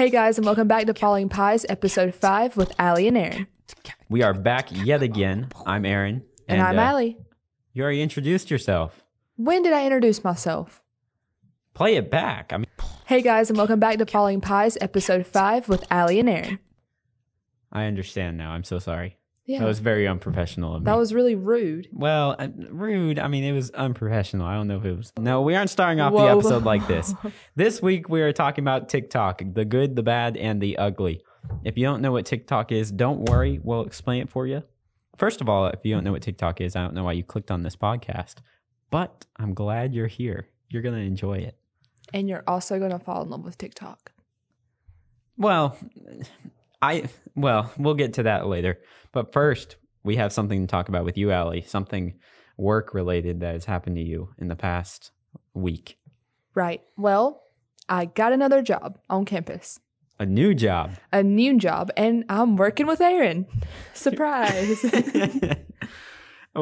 Hey guys, and welcome back to Falling Pies, episode five with Allie and Aaron. We are back yet again. I'm Aaron. And, I'm uh, Allie. You already introduced yourself. When did I introduce myself? Play it back. I mean, Hey guys, and welcome back to Falling Pies, episode five with Allie and Aaron. I understand now. I'm so sorry. Yeah, That was very unprofessional of me. that was really rude. well, uh, rude. I mean, it was unprofessional. I don't know if it was. No, we aren't starting off Whoa. the episode like this. This week we are talking about TikTok, the good, the bad, and the ugly. If you don't know what TikTok is, don't worry. We'll explain it for you. First of all, if you don't know what TikTok is, I don't know why you clicked on this podcast, but I'm glad you're here. You're going to enjoy it. And you're also going to fall in love with TikTok. Well, I well, we'll get to that later. But first, we have something to talk about with you, Allie. Something work related that has happened to you in the past week. Right. Well, I got another job on campus, A new job. a new job, and I'm working with Aaron. Surprise.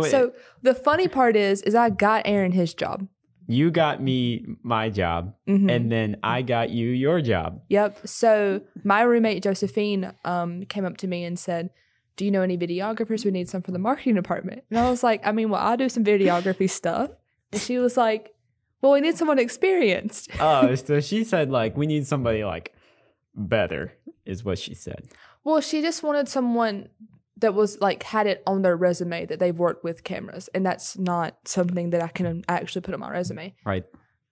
So the funny part is, is I got Aaron his job. You got me my job, Mhm. and then I got you your job. Yep. So my roommate Josephine um came up to me and said, "Do you know any videographers? We need some for the marketing department." And I was like, "I mean, well, I do some videography stuff." And she was like, "Well, we need someone experienced." Oh, so she said like we need somebody like better is what she said. Well, she just wanted someone that was like had it on their resume that they've worked with cameras, and that's not something that I can actually put on my resume. Right.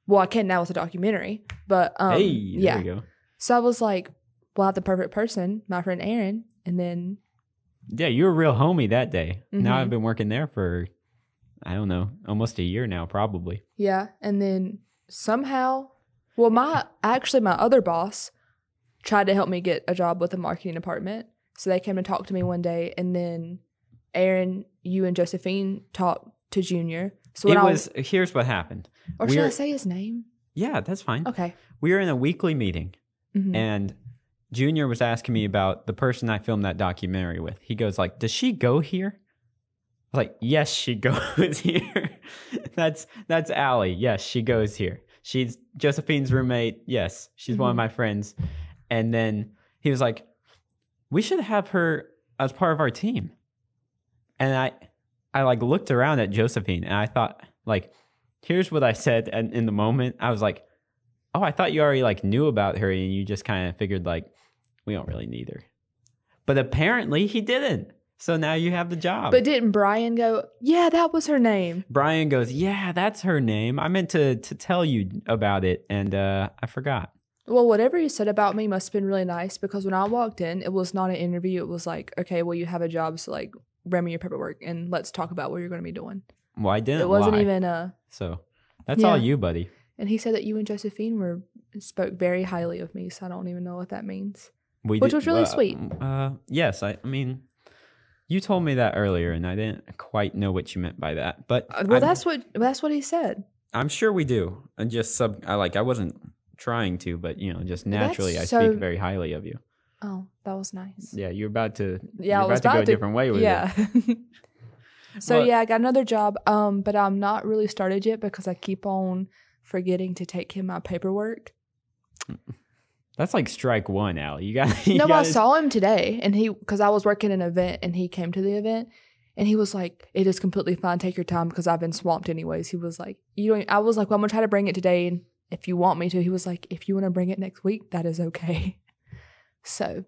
Well, I can now with a documentary, but um, hey, yeah. there you go. So I was like, "Well, I have the perfect person, my friend Aaron," and then Yeah, you were a real homie that day. Now Mhm. I've been working there for I don't know, almost a year now, probably. Yeah, and then somehow, well, my actually my other boss tried to help me get a job with the marketing department. So they came to talk to me one day, and then Aaron, you and Josephine talked to Junior. So it was here's what happened. or should I say his name? Yeah, that's fine. Okay. We were in a weekly meeting Mhm. and Junior was asking me about the person I filmed that documentary with. He goes like, "Does she go here?" I was like, "Yes, she goes here." that's that's Allie. Yes, she goes here. She's Josephine's roommate. Yes, she's one of Mhm. my friends. And then he was like, "We should have her as part of our team." And I I like looked around at Josephine and I thought like here's what I said and in the moment. I was like, "Oh, I thought you already like knew about her and you just kind of figured like we don't really need her." But apparently he didn't. So now you have the job. But didn't Brian go? Yeah, that was her name. Brian goes, "Yeah, that's her name. I meant to to tell you about it and uh I forgot." Well, whatever you said about me must have been really nice because when I walked in, it was not an interview. It was like, okay, well, you have a job, so like, bring me your paperwork and let's talk about what you're going to be doing. Well, I didn't It wasn't lie. even a. So that's Yeah. all you, buddy. And he said that you and Josephine were spoke very highly of me, so I don't even know what that means. We Which did- was really well, sweet. Uh, yes, I, I mean, you told me that earlier, and I didn't quite know what you meant by that. But Uh, Well, I'm, that's what that's what he said. I'm sure we do. And just sub, I like, I wasn't trying to, but you know, just naturally, I so- speak very highly of you. Oh, that was nice. Yeah, you're about to. Yeah, you're was about to go a different way with yeah. it. so Well- yeah, I got another job, um, but I'm not really started yet because I keep on forgetting to take him my paperwork. That's like strike one, Al. You got. You no, I gotta- saw him today, and he because I was working an event, and he came to the event, and he was like, "It is completely fine. Take your time because I've been swamped anyways." He was like, "You don't." I was like, "Well, I'm gonna try to bring it today, and if you want me to." He was like, "If you want to bring it next week, that is okay." So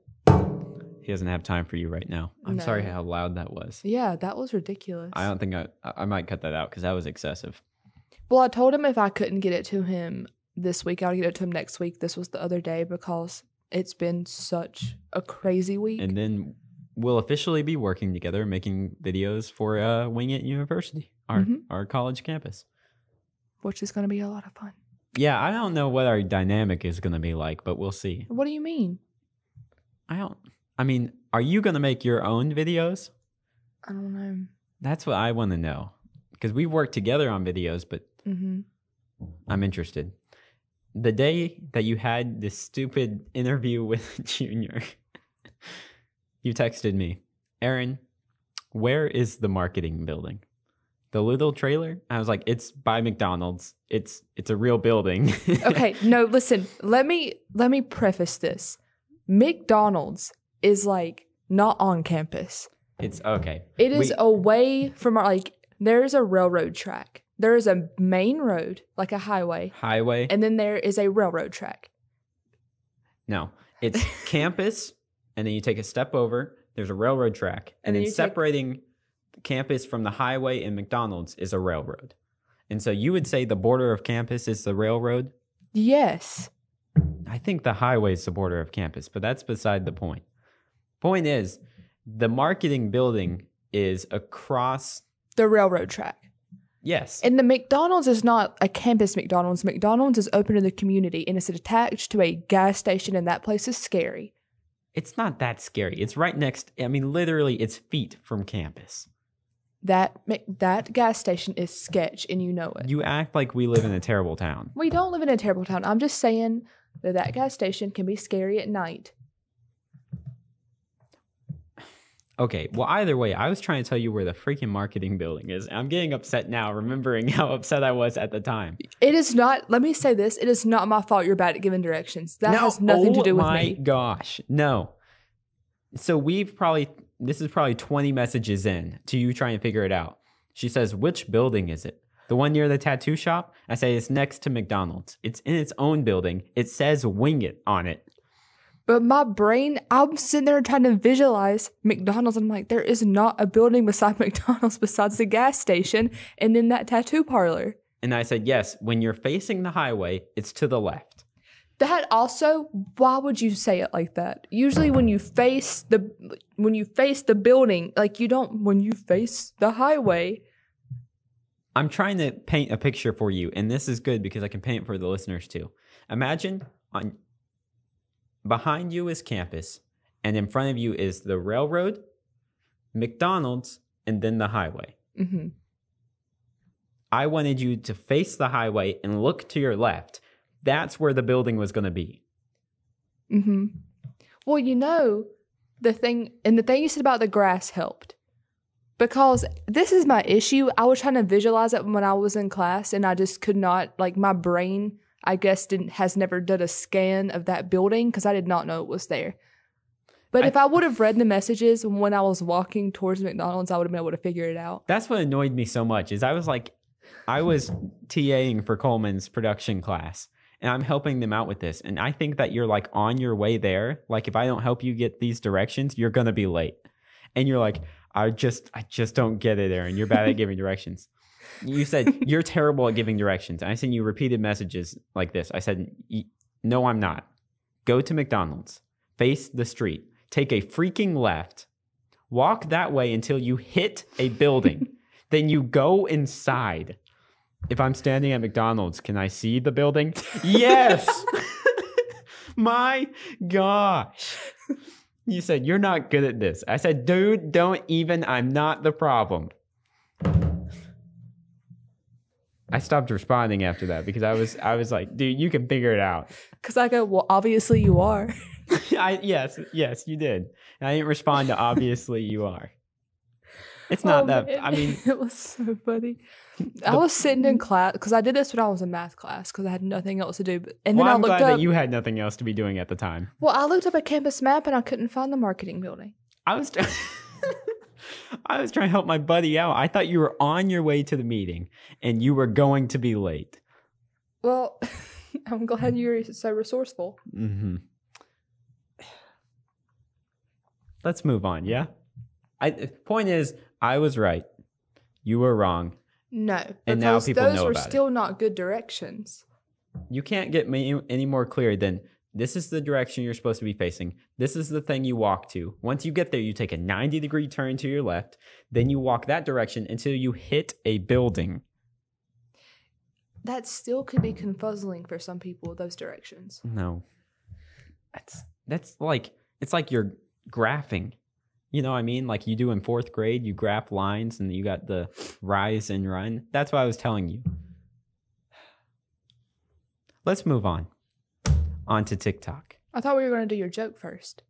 He doesn't have time for you right now. I'm sorry how loud that was. yeah, that was ridiculous. I don't think I. I might cut that out because that was excessive. well, I told him if I couldn't get it to him this week, I'll get it to him next week. This was the other day because it's been such a crazy week. and then we'll officially be working together making videos for uh, Wing It University, our Mhm. our college campus. which is going to be a lot of fun. Yeah, I don't know what our dynamic is going to be like, but we'll see. What do you mean? I don't. I mean, are you going to make your own videos? I don't know. That's what I want to know because we work together on videos, but hmm I'm interested. The day that you had this stupid interview with Junior, you texted me, Aaron, where is the marketing building? The little trailer? I was like, it's by McDonald's. It's it's a real building. Okay, no, listen. Let me let me preface this. McDonald's is like not on campus. It's okay. It is We- away from our like there's a railroad track. There is a main road, like a highway, highway. and then there is a railroad track. No, it's campus, and then you take a step over. There's a railroad track, And and, then then you take- separating campus from the highway and McDonald's is a railroad. And so you would say the border of campus is the railroad. Yes. I think the highway is the border of campus, but that's beside the point. Point is, the marketing building is across. The railroad track. Yes, And the McDonald's is not a campus McDonald's. McDonald's is open to the community and it's attached to a gas station, and that place is scary. it's not that scary. It's right next. I mean, literally, it's feet from campus. That that gas station is sketch, and you know it. You act like we live in a terrible town. we don't live in a terrible town. I'm just saying that that gas station can be scary at night. Okay, well, either way, I was trying to tell you where the freaking marketing building is. I'm getting upset now, remembering how upset I was at the time. It is not. Let me say this: it is not my fault. You're bad at giving directions. That No, has nothing to oh do with me. Oh my gosh, no. So we've probably this is probably 20 messages in to you trying to figure it out. She says, "Which building is it? The one near the tattoo shop?" I say, "It's next to McDonald's. It's in its own building. It says Wing It on it." But my brain, I'm sitting there trying to visualize McDonald's. And I'm like, there is not a building beside McDonald's besides the gas station and then that tattoo parlor. And I said, "Yes, when you're facing the highway, it's to the left." That also, why would you say it like that? Usually, when you face the when you face the building, like you don't when you face the highway. I'm trying to paint a picture for you, and this is good because I can paint it for the listeners too. Imagine on behind you is campus, and in front of you is the railroad, McDonald's, and then the highway. hmm I wanted you to face the highway and look to your left. That's where the building was going to be. hmm Well, you know, the thing, and the thing you said about the grass helped. Because this is my issue. I was trying to visualize it when I was in class, and I just could not, like, my brain, I guess, didn't, has never done a scan of that building because I did not know it was there. But I- if I would have read the messages when I was walking towards McDonald's, I would have been able to figure it out. That's what annoyed me so much is I was like, I was TAing for Coleman's production class and I'm helping them out with this. And I think that you're like on your way there. Like if I don't help you get these directions, you're going to be late. And you're like, I just, I just don't get it, Aaron. You're bad at giving directions. You said you're terrible at giving directions. And I sent you repeated messages like this. I said, no, I'm not. Go to McDonald's, face the street, take a freaking left, walk that way until you hit a building. then you go inside. If I'm standing at McDonald's, can I see the building? Yes. My gosh. You said you're not good at this. I said, dude, don't even. I'm not the problem. I stopped responding after that because I was I was like, dude, you can figure it out. Because I go, well, obviously you are. I yes, yes, you did. And I didn't respond to obviously you are. It's not Oh, that man. I mean it was so funny. I was sitting in class because I did this when I was in math class because I had nothing else to do. But, and then well, I I'm looked glad up. that you had nothing else to be doing at the time. well, I looked up a campus map and I couldn't find the marketing building. I was I was trying to help my buddy out. I thought you were on your way to the meeting and you were going to be late. Well, I'm glad you're so resourceful. Mm-hmm. Let's move on, yeah? I point is I was right. You were wrong. No, because And now people those know were about it. still not good directions. You can't get me any more clear than this is the direction you're supposed to be facing. This is the thing you walk to. Once you get there, you take a 90 degree turn to your left. Then you walk that direction until you hit a building. That still could be confuzzling for some people. Those directions. No. That's that's like it's like you're graphing. You know what I mean? Like you do in fourth grade, you graph lines and you got the rise and run. That's what I was telling you. Let's move on. On to TikTok. I thought we were going to do your joke first.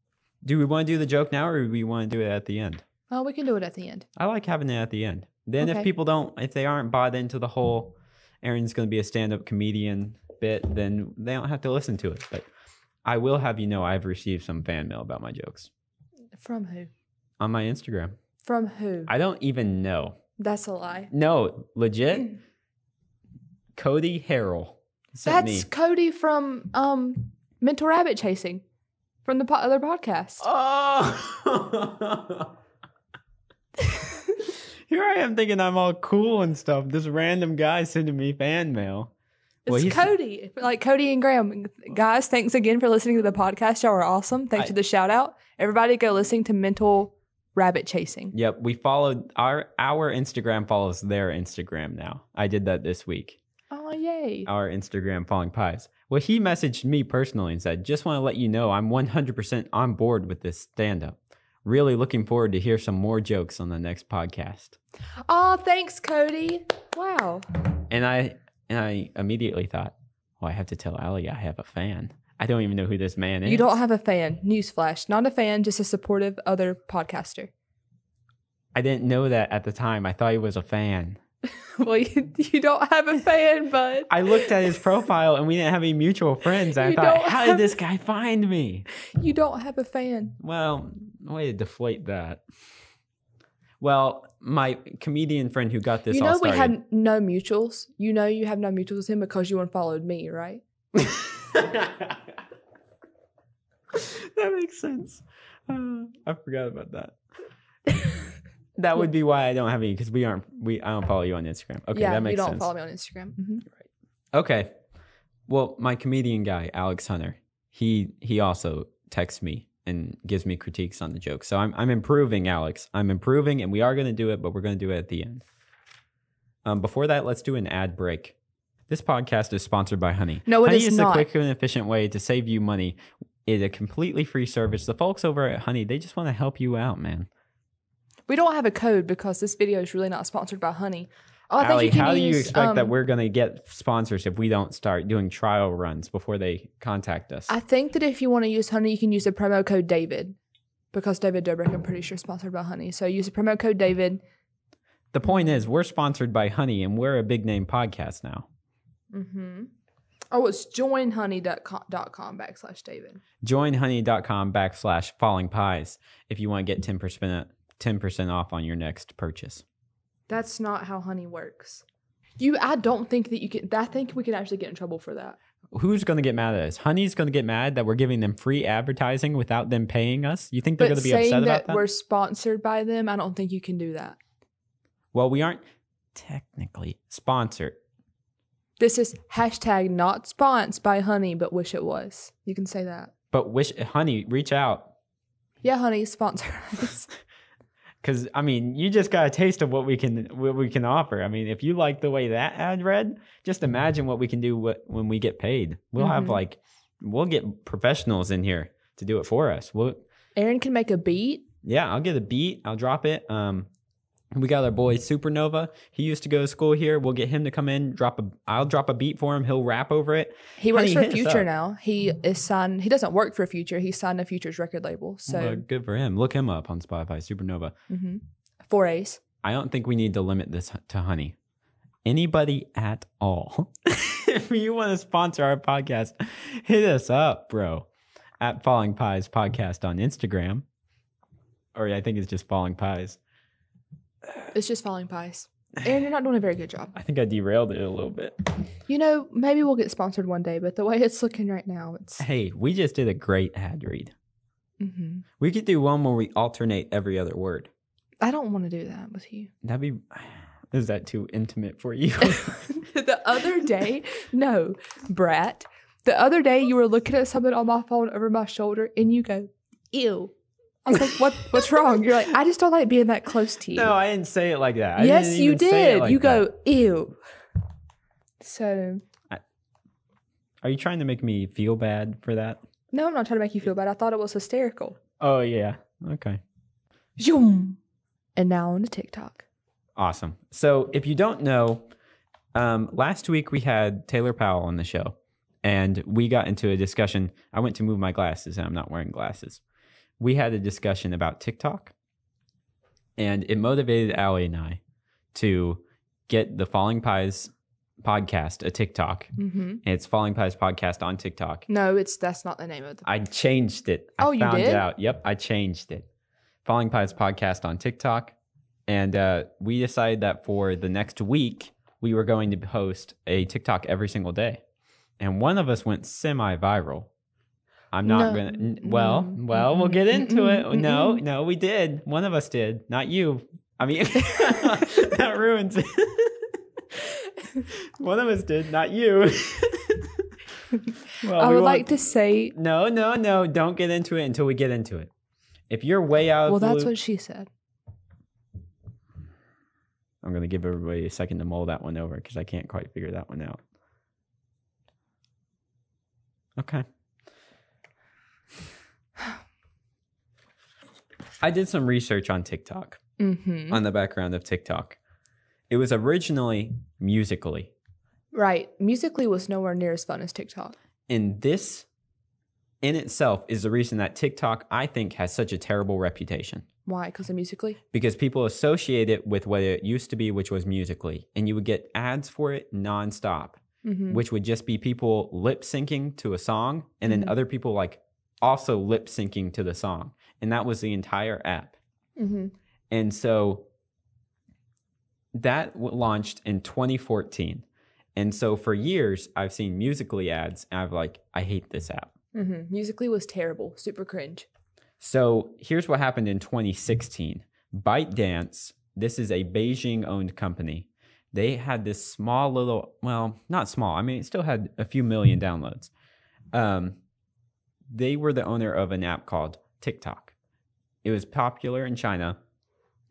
Do we want to do the joke now or do we want to do it at the end? Oh, we can do it at the end. I like having it at the end. Then Okay. if people don't if they aren't bought into the whole Aaron's gonna be a stand up comedian bit, then they don't have to listen to it. But I will have you know I've received some fan mail about my jokes From who? On my Instagram. From who? I don't even know. That's a lie. No, legit. Cody Harrell sent That's me. Cody from um Mental Rabbit Chasing from the po- other podcast. Oh. Here I am thinking I'm all cool and stuff. This random guy sending me fan mail. it's well, he's- Cody. Like Cody and Graham. Guys, thanks again for listening to the podcast. Y'all are awesome. Thanks I- for the shout out. Everybody go listening to Mental Rabbit Chasing. Yep, we followed our our Instagram follows their Instagram now. I did that this week. Oh yay. Our Instagram falling pies. Well, he messaged me personally and said, "Just want to let you know I'm 100% on board with this stand up. Really looking forward to hear some more jokes on the next podcast." Oh, thanks, Cody. Wow. And I and I immediately thought, "Well, I have to tell Allie I have a fan. I don't even know who this man is." You don't have a fan. Newsflash. Not a fan, just a supportive other podcaster. I didn't know that at the time. I thought he was a fan. well, you, you don't have a fan, bud. I looked at his profile and we didn't have any mutual friends. I You thought, how have- did this guy find me? You don't have a fan. Well, way to deflate that. Well, my comedian friend who got this you know we had no mutuals. You know you have no mutuals with him because you unfollowed me, right? that makes sense. Uh, I forgot about that. That would be why I don't have any because we aren't we I don't follow you on Instagram. Okay, yeah, that makes sense. you don't sense. follow me on Instagram. Mhm. Okay. Well, my comedian guy, Alex Hunter, he he also texts me and gives me critiques on the joke. So I'm I'm improving, Alex. I'm improving and we are gonna do it, but we're gonna do it at the end. Um, before that, let's do an ad break. This podcast is sponsored by Honey. No, it Honey is is not. the quick and efficient way to save you money. It's a completely free service. The folks over at Honey, they just want to help you out, man. We don't have a code because this video is really not sponsored by Honey. Oh, I think you can how do you expect that um, we're going to get sponsors if we don't start doing trial runs before they contact us? I think that if you want to use Honey, you can use the promo code David because David Dobrik, I'm pretty sure, is sponsored by Honey. So use the promo code David. The point is, we're sponsored by Honey, and we're a big name podcast now. Mm-hmm. Oh, it's joinhoney.com dot com backslash David. Joinhoney.com backslash falling pies if you want to get 10%, 10% off on your next purchase. That's not how Honey works. You, I don't think that you can. I think we can actually get in trouble for that. Who's going to get mad at us? Honey's going to get mad that we're giving them free advertising without them paying us? You think they're going to be upset that, about that? we're sponsored by them, I don't think you can do that. Well, we aren't technically sponsored. This is hashtag not sponsored by Honey, but wish it was. You can say that. But wish, Honey, reach out. Yeah, Honey, sponsor us. Because I mean, you just got a taste of what we can what we can offer. I mean, if you like the way that ad read, just imagine what we can do what, when we get paid. We'll have Mhm. like we'll get professionals in here to do it for us. We'll Aaron can make a beat. yeah, I'll get a beat. I'll drop it. Um, we got our boy Supernova. He used to go to school here. We'll get him to come in. Drop a. I'll drop a beat for him. He'll rap over it. He works Honey, for Future now. He is signed. He doesn't work for Future. He signed to Future's record label. So Well, good for him. Look him up on Spotify. Supernova. mhm. four A's. I don't think we need to limit this to honey. Anybody at all. if you want to sponsor our podcast, hit us up, bro. At Falling Pies Podcast on Instagram. Or I think it's just Falling Pies. It's just falling pies. Aaron, you're not doing a very good job. I think I derailed it a little bit. You know, maybe we'll get sponsored one day, but the way it's looking right now, it's. Hey, we just did a great ad read. hmm We could do one where we alternate every other word. I don't want to do that with you. That'd be. Is that too intimate for you? the other day, no, brat. The other day, you were looking at something on my phone over my shoulder, and you go, "Ew." I was like, "What? What's wrong?" You're like, "I just don't like being that close to you." no, I didn't say it like that. I yes, you even say it did. like you that. go, "Ew." So Are you trying to make me feel bad for that? no, I'm not trying to make you feel bad. I thought it was hysterical. Oh, yeah. Okay. Zoom. And now on to TikTok. Awesome. So, if you don't know, um, last week we had Taylor Powell on the show, and we got into a discussion. I went to move my glasses, and I'm not wearing glasses. We had a discussion about TikTok, and it motivated Allie and I to get the Falling Pies podcast a TikTok. Mm-hmm. It's Falling Pies Podcast on TikTok. No, it's that's not the name of the. I changed it. I Oh, you found did? out. Yep, I changed it. Falling Pies Podcast on TikTok. And uh, we decided that for the next week, we were going to post a TikTok every single day. And one of us went semi viral. I'm not No. to. Well, well, we'll get into it. mm-mm, No, no, we did. One of us did. Not you. I mean, that ruins it. One of us did, not you. well, I would like to say. no, no, no. Don't get into it until we get into it. If you're way out Well, the that's loop, what she said. I'm to give everybody a second to mull that one over because I can't quite figure that one out. Okay. I did some research on TikTok, Mm-hmm. on the background of TikTok. It was originally Musical.ly. Right. Musical.ly was nowhere near as fun as TikTok. And this in itself is the reason that TikTok, I think, has such a terrible reputation. Why? Because of Musical.ly. because people associate it with what it used to be, which was Musical.ly, and you would get ads for it nonstop, Mm-hmm. which would just be people lip syncing to a song, and then Mhm. other people like also lip syncing to the song, and that was the entire app. Mm-hmm. And so that w- launched in 2014, and so for years I've seen Musical.ly ads, and I've like I hate this app. Mm-hmm. Musical.ly was terrible. Super cringe. So here's what happened in 2016. ByteDance, this is a Beijing owned company. They had this small little, well, not small. I mean, it still had a few million downloads. Um, they were the owner of an app called TikTok. It was popular in China.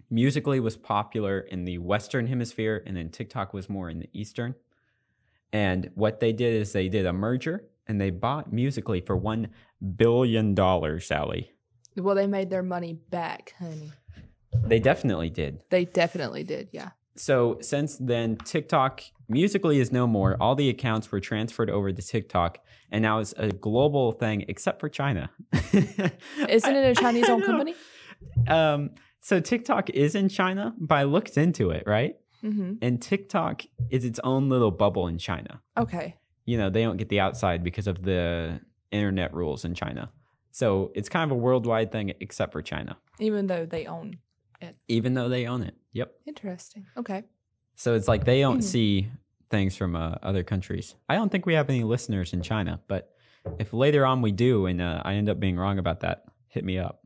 Musical.ly was popular in the Western hemisphere, and then TikTok was more in the Eastern. And what they did is they did a merger and they bought Musical.ly for $1 billion, Sally. Well, they made their money back, honey. They definitely did. They definitely did. Yeah. So since then, TikTok Musical.ly is no more. All the accounts were transferred over to TikTok, and now it's a global thing, except for China. Isn't it a Chinese owned company? Um, so TikTok is in China, but I looked into it, right? Mm-hmm. And TikTok is its own little bubble in China. Okay. You know, they don't get the outside because of the internet rules in China. So it's kind of a worldwide thing, except for China, Even though they own. Even though they own it. Yep. Interesting. Okay. So it's like they don't Mhm. see things from uh, other countries. I don't think we have any listeners in China, but if later on we do and uh, I end up being wrong about that, hit me up.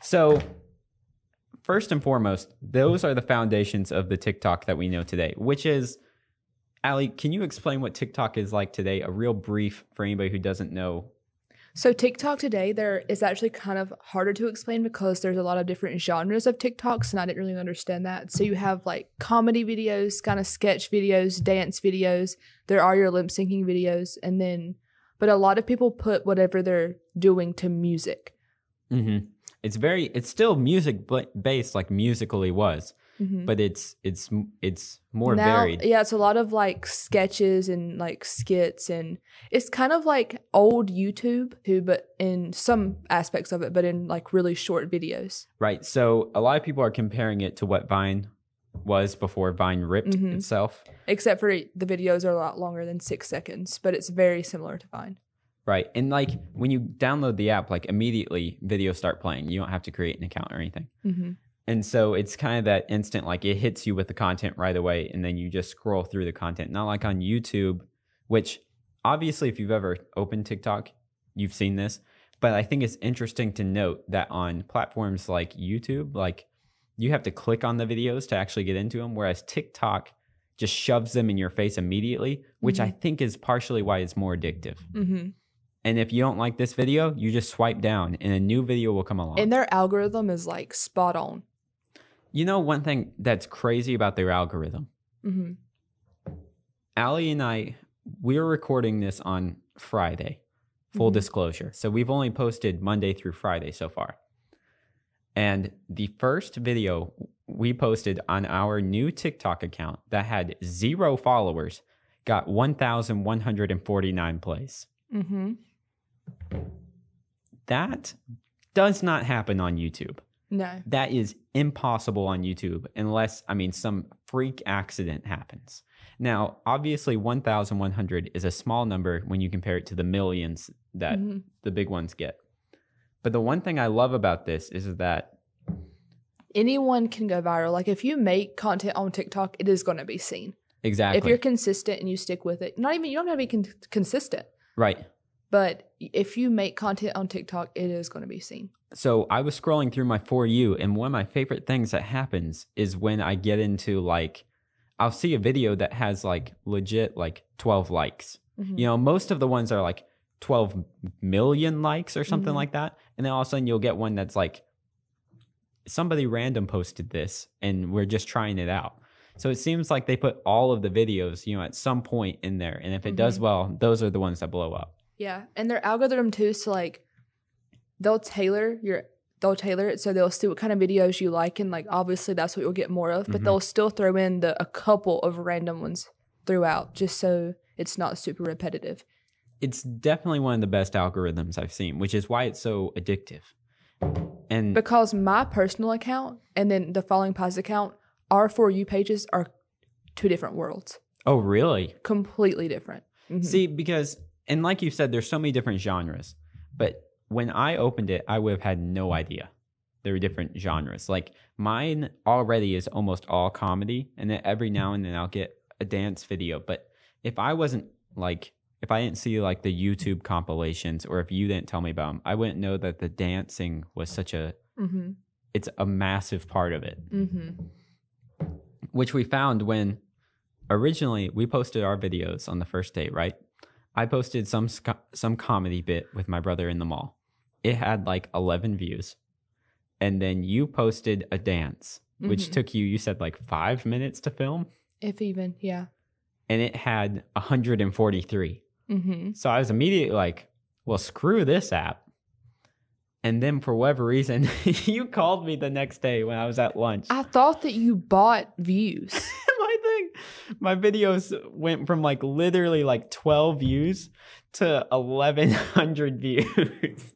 So, first and foremost, those are the foundations of the TikTok that we know today, which is Allie, can you explain what TikTok is like today? A real brief for anybody who doesn't know. So TikTok today, there is actually kind of harder to explain because there's a lot of different genres of TikToks, and I didn't really understand that. So you have like comedy videos, kind of sketch videos, dance videos. There are your lip syncing videos, and then, but a lot of people put whatever they're doing to music. Mm-hmm. It's very, it's still music based, like Musical.ly was, Mhm. but it's it's it's more now, varied. Yeah, it's a lot of like sketches and like skits, and it's kind of like old YouTube too, but in some aspects of it, but in like really short videos. Right. So a lot of people are comparing it to what Vine was before Vine ripped Mhm. itself. except for the videos are a lot longer than six seconds, but it's very similar to Vine. Right. And like when you download the app, like immediately videos start playing. You don't have to create an account or anything. Mm-hmm. And so it's kind of that instant, like it hits you with the content right away, and then you just scroll through the content. Not like on YouTube, which obviously, if you've ever opened TikTok, you've seen this. But I think it's interesting to note that on platforms like YouTube, like you have to click on the videos to actually get into them, whereas TikTok just shoves them in your face immediately, which I think is partially why it's more addictive. Mm-hmm. And if you don't like this video, you just swipe down and a new video will come along. And their algorithm is like spot on. You know, one thing that's crazy about their algorithm Mm-hmm. Allie and I, we're recording this on Friday, full Mhm. disclosure. So we've only posted Monday through Friday so far. And the first video we posted on our new TikTok account that had zero followers got 1,149 plays. Mm-hmm. That does not happen on YouTube. No. That is impossible on YouTube unless, I mean, some freak accident happens. Now, obviously, 1,100 is a small number when you compare it to the millions that Mhm. the big ones get. But the one thing I love about this is that Anyone can go viral. Like if you make content on TikTok, it is going to be seen. exactly If you're consistent and you stick with it, not even you don't have to be con- consistent, right. but if you make content on TikTok, it is going to be seen. So I was scrolling through my For You, and one of my favorite things that happens is when I get into like, I'll see a video that has like legit like 12 likes. Mhm. You know, most of the ones are like 12 million likes or something Mhm. like that. And then all of a sudden you'll get one that's like, somebody random posted this and we're just trying it out. So it seems like they put all of the videos, you know, at some point in there. And if it does Mhm. well, those are the ones that blow up. Yeah, and their algorithm too is to like they'll tailor your they'll tailor it so they'll see what kind of videos you like and like obviously that's what you'll get more of, but Mhm. they'll still throw in the a couple of random ones throughout just so it's not super repetitive. It's definitely one of the best algorithms I've seen, which is why it's so addictive. And Because my personal account and then the Falling Pies account, our for you pages are two different worlds, oh, really? completely different. Mhm. See, because and like you said, there's so many different genres. But when I opened it, I would have had no idea there were different genres. Like mine already is almost all comedy, and then every now and then I'll get a dance video. But if I wasn't like if I didn't see like the YouTube compilations, or if you didn't tell me about them, I wouldn't know that the dancing was such a Mhm. it's a massive part of it. Mhm. which we found when originally we posted our videos on the first date, right? I posted some some comedy bit with my brother in the mall. It had like 11 views. And then you posted a dance, which Mhm. took you you said like 5 minutes to film, If even, yeah. and it had 143. Mhm. So I was immediately like, well, screw this app. And then for whatever reason, you called me the next day when I was at lunch. I thought that you bought views. my videos went from like literally like 12 views to 1100 views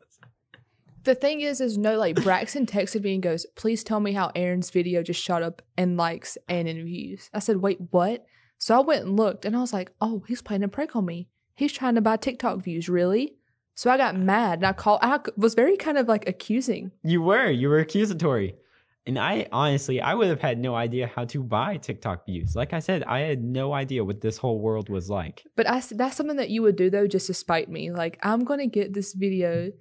The thing is, is no, like Braxton texted me and goes, "Please tell me how Aaron's video just shot up in likes and in views." I said, "Wait, what?" So I went and looked, and I was like, "Oh, he's playing a prank on me. He's trying to buy TikTok views, really?" So I got mad and I called. I was very kind of like accusing. you were you were accusatory and i honestly i would have had no idea how to buy tiktok views like i said i had no idea what this whole world was like But I that's something that you would do though, just to spite me. Like I'm gonna get this video,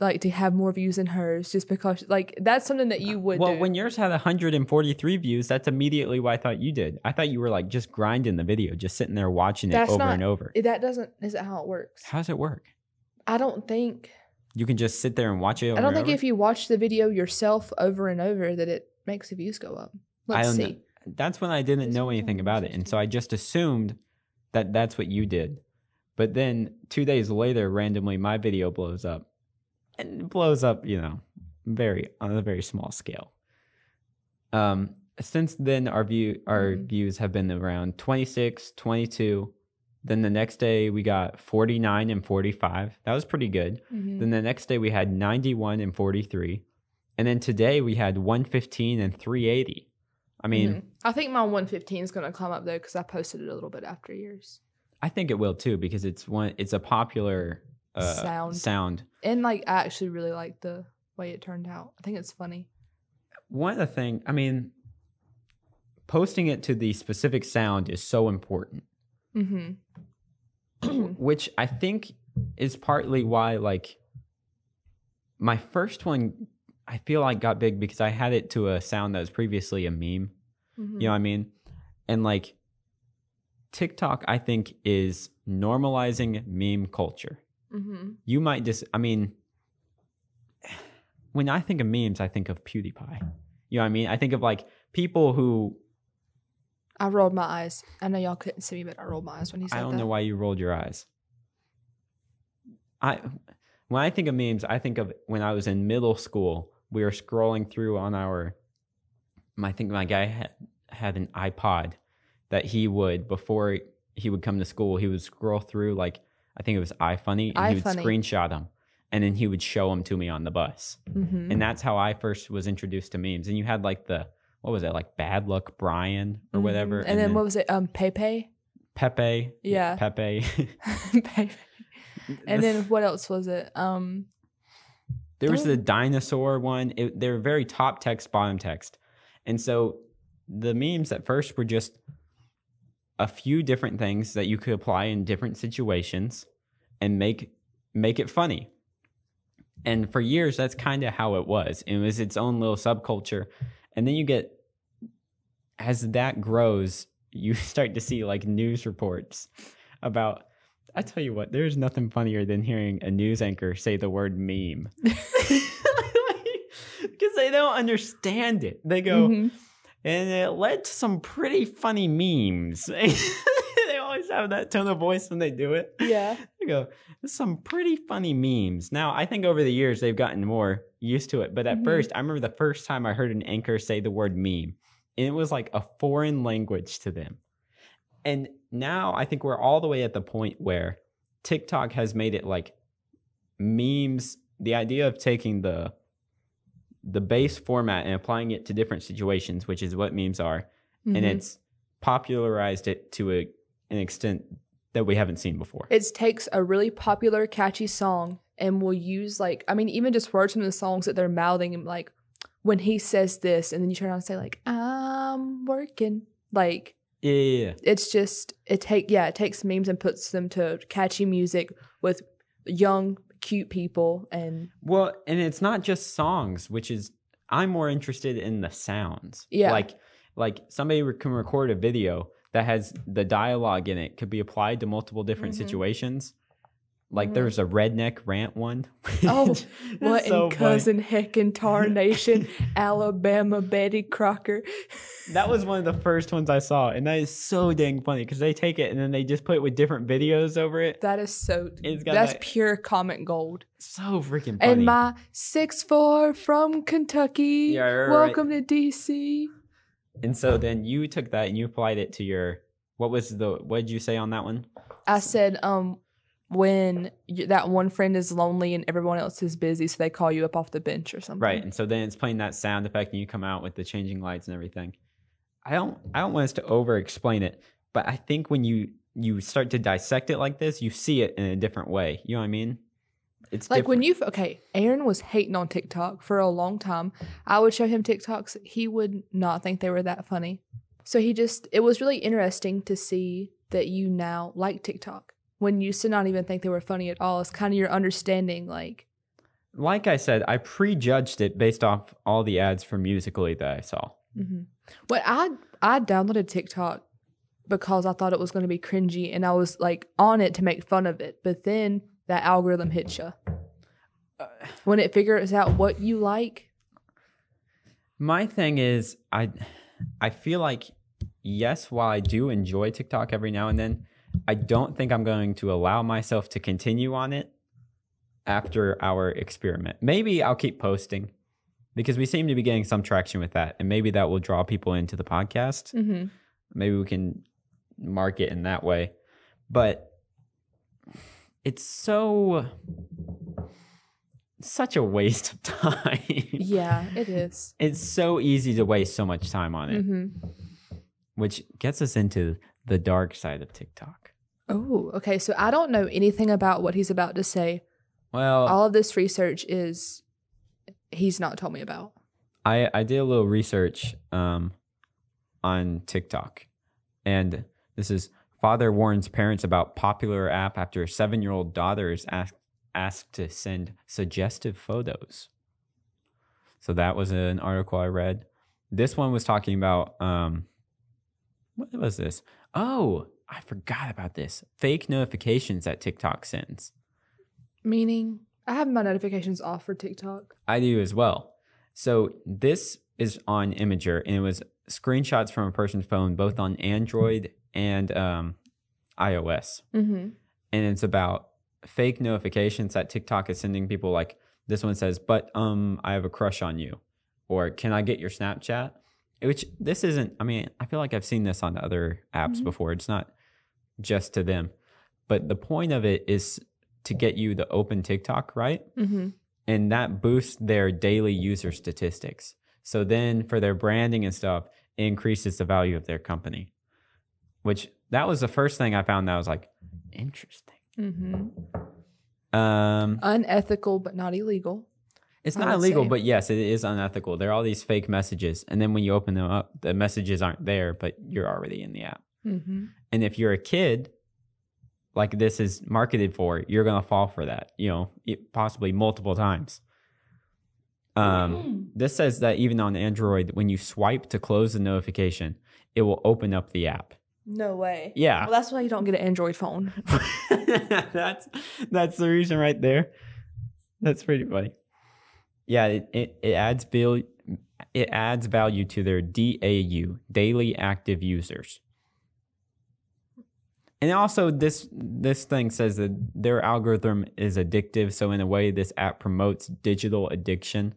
like to have more views than hers, just because. Like that's something that you would. well do. when yours had 143 views that's immediately what i thought you did i thought you were like just grinding the video just sitting there watching it over not- and over that doesn't isn't how it works. how does it work I don't think. You can just sit there and watch it over I don't think if you watch the video yourself over and over that it makes the views go up. Let's don't see. know. That's when I didn't know anything about it, and so I just assumed that that's what you did. But then two days later, randomly, my video blows up, and it blows up, you know, very on a very small scale. Um, since then, our view our Mhm. views have been around 26, 22. Then the next day we got 49 and 45. That was pretty good. Mhm. Then the next day we had 91 and 43. And then today we had 115 and 380. I mean, Mhm. I think my 115 is going to climb up though because I posted it a little bit after yours. I think it will too because it's one it's a popular uh, Sound. sound. And like, I actually really like the way it turned out. I think it's funny. One of the thing, I mean, posting it to the specific sound is so important, Mm-hmm. which I think is partly why like my first one I feel like got big because I had it to a sound that was previously a meme. Mm-hmm. You know what I mean? And like TikTok, I think is normalizing meme culture. mm-hmm. You might just, I mean, when I think of memes, I think of PewDiePie. You know what I mean? I think of like people who I rolled my eyes. I know y'all couldn't see me, but I rolled my eyes when he said I don't know why you rolled your eyes. I when I think of memes, I think of when I was in middle school. We were scrolling through on our. I think my guy had had an iPod that he would before he would come to school. He would scroll through like I think it was iFunny, and he would iFunny. screenshot them, and then he would show them to me on the bus. Mm-hmm. and that's how I first was introduced to memes. And you had like the what was it like bad luck Brian or whatever, Mhm. And, then, what was it? Um, Pepe. Pepe, Yeah. Pepe. Pepe. And then what else was it? Um, There was the dinosaur one. It, they were very top text, bottom text. And so the memes at first were just a few different things that you could apply in different situations and make make it funny. And for years that's kind of how it was. It was its own little subculture. And then you get as that grows, you start to see like news reports about I tell you what, there's nothing funnier than hearing a news anchor say the word meme. Because they don't understand it. They go, mhm. and it led to some pretty funny memes. they always have that tone of voice when they do it. yeah. They go, "There's some pretty funny memes. Now, I think over the years they've gotten more used to it. But at Mhm. first, I remember the first time I heard an anchor say the word meme, and it was like a foreign language to them. And now I think we're all the way at the point where TikTok has made it like memes. The idea of taking the the base format and applying it to different situations, which is what memes are, and Mhm. it's popularized it to a, an extent that we haven't seen before. it takes a really popular, catchy song and will use like I mean, even just words from the songs that they're mouthing and like when he says this and then you turn around and say like I'm working. Like Yeah, yeah, yeah. it's just it take yeah, it takes memes and puts them to catchy music with young, cute people and Well, and it's not just songs, which is I'm more interested in the sounds. Yeah. like like somebody can record a video that has the dialogue in it could be applied to multiple different Mhm. situations. Like Mhm. there's a redneck rant one. Oh, what so in funny. cousin heckin' tarnation, Alabama Betty Crocker. That was one of the first ones I saw, and that is so dang funny because they take it and then they just put it with different videos over it. That is so It's got that's that- pure comic gold. So freaking funny. And my six four from Kentucky. Yeah, right, right, right. Welcome to DC. And so then you took that and you applied it to your. What was the? What did you say on that one? I said, um, when y that one friend is lonely and everyone else is busy, so they call you up off the bench or something. Right. And so then it's playing that sound effect and you come out with the changing lights and everything. I don't I don't want us to over explain it, but I think when you you start to dissect it like this, you see it in a different way. You know what I mean? It's Like when you okay, Aaron was hating on TikTok for a long time. I would show him TikToks, he would not think they were that funny. So he just it was really interesting to see that you now like TikTok when you used to not even think they were funny at all. It's kind of your understanding, like like I said, I prejudged it based off all the ads for Musical.ly that I saw. hmm But I I downloaded TikTok because I thought it was going to be cringy, and I was like on it to make fun of it. But then that algorithm hits you when it figures out what you like. My thing is I I feel like yes, while I do enjoy TikTok every now and then, I don't think I'm going to allow myself to continue on it after our experiment. Maybe I'll keep posting because we seem to be getting some traction with that and maybe that will draw people into the podcast. Mm-hmm. Maybe we can market in that way. But it's so such a waste of time. Yeah, it is. it's so easy to waste so much time on it, Mm-hmm. which gets us into the dark side of TikTok. Oh, okay. So I don't know anything about what he's about to say. Well, All of this research is he's not told me about. I I did a little research um on TikTok, and this is father warns parents about popular app after seven year old daughter is asked asked to send suggestive photos. So that was an article I read. This one was talking about um what was this? Oh, I forgot about this. Fake notifications that TikTok sends. Meaning, I have my notifications off for TikTok. I do as well. So this is on Imgur, and it was screenshots from a person's phone, both on Android and um, iOS. Mm-hmm. And it's about fake notifications that TikTok is sending people. Like this one says, "But um, I have a crush on you," or "Can I get your Snapchat?" Which this isn't. I mean, I feel like I've seen this on other apps Mhm. before. It's not just to them, but the point of it is to get you to open TikTok, right? Mm-hmm. and that boosts their daily user statistics. So then for their branding and stuff, it increases the value of their company. Which that was the first thing I found that was like, interesting. Mm-hmm. Um, Unethical, but not illegal. it's I not illegal, say. but yes, it is unethical. There are all these fake messages, and then when you open them up, the messages aren't there, but you're already in the app. Mm-hmm. And if you're a kid, like this is marketed for, you're gonna fall for that. You know, it- possibly multiple times. Um, this says that even on Android, when you swipe to close the notification, it will open up the app. No way. Yeah, Well, that's why you don't get an Android phone. that's that's the reason right there. That's pretty funny. Yeah, it, it, it adds bill it adds value to their DAU, daily active users. And also this this thing says that their algorithm is addictive, so in a way this app promotes digital addiction.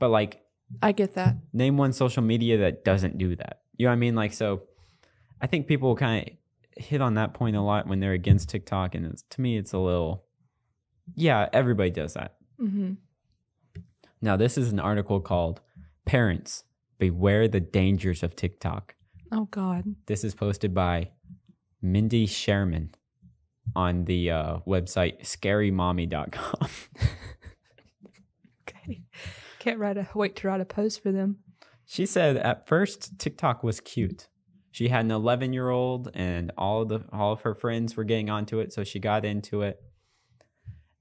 But like I get that. name one social media that doesn't do that. You know what I mean? Like, so I think people kind of hit on that point a lot when they're against TikTok. And it's, to me, it's a little, yeah, everybody does that. Mm-hmm. Now, this is an article called Parents Beware the Dangers of TikTok. Oh God. This is posted by Mindy Sherman on the uh, website scarymommy.com. Okay. Can't write a wait to write a post for them. She said at first TikTok was cute. She had an 11 year old, and all of the all of her friends were getting onto it, so she got into it.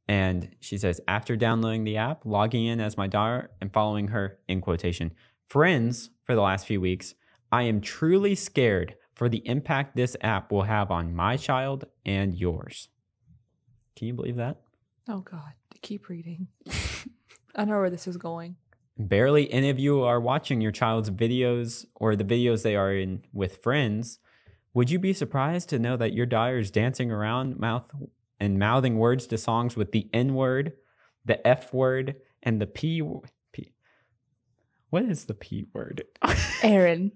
And she says after downloading the app, logging in as my daughter, and following her in quotation friends for the last few weeks, I am truly scared for the impact this app will have on my child and yours. Can you believe that? Oh God. Keep reading. I know where this is going. barely any of you are watching your child's videos or the videos they are in with friends, would you be surprised to know that your daughter is dancing around mouth and mouthing words to songs with the N word, the F word, and the P P What is the P word? Aaron.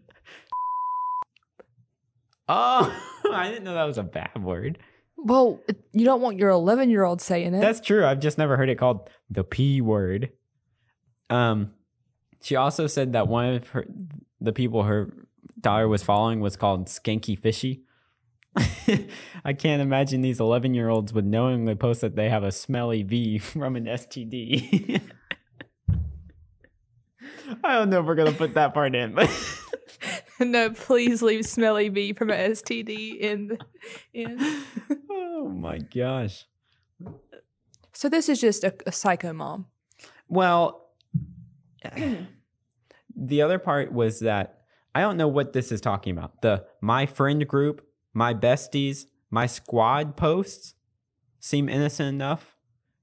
oh, I didn't know that was a bad word. Well, you don't want your 11 year old saying it. That's true. I've just never heard it called the P word. Um, she also said that one of her the people her daughter was following was called Skanky Fishy. I can't imagine these 11 year olds would knowingly post that they have a smelly V from an STD. I don't know if we're gonna put that part in, but no, please leave Smelly V from a STD in. The, in. oh my gosh. So this is just a, a psycho mom. Well, the other part was that I don't know what this is talking about. The my friend group, my besties, my squad posts seem innocent enough,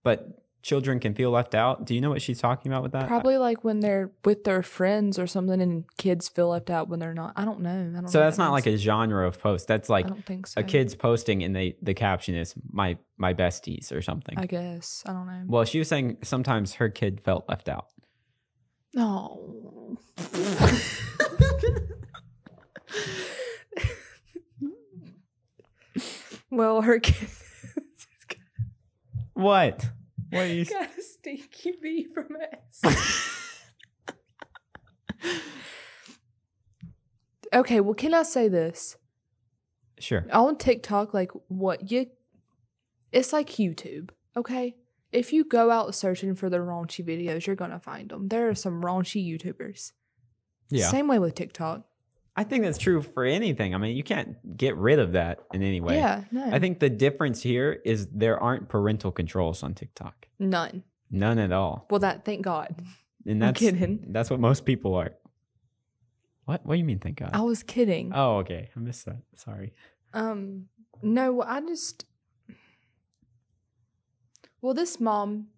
but children can feel left out. Do you know what she's talking about with that? Probably like when they're with their friends or something, and kids feel left out when they're not. I don't know. I don't. So know that's not like a genre of post. That's like I don't think so. a kid's posting and they the caption is my my besties or something. I guess I don't know. well, she was saying sometimes her kid felt left out. No. Oh. well, her kid What? What are you got a stinky bee from us. okay, well, can I say this? Sure. On TikTok, like what you, it's like YouTube, okay? If you go out searching for the raunchy videos, you're gonna find them. There are some raunchy YouTubers. Yeah. Same way with TikTok. I think that's true for anything. I mean, you can't get rid of that in any way. Yeah, no, I think the difference here is there aren't parental controls on TikTok. none. None at all. Well, that thank God. And I'm that's kidding. that's what most people are. What? What do you mean thank God? I was kidding. Oh, okay. I missed that. Sorry. Um, no, I just. Well, this mom,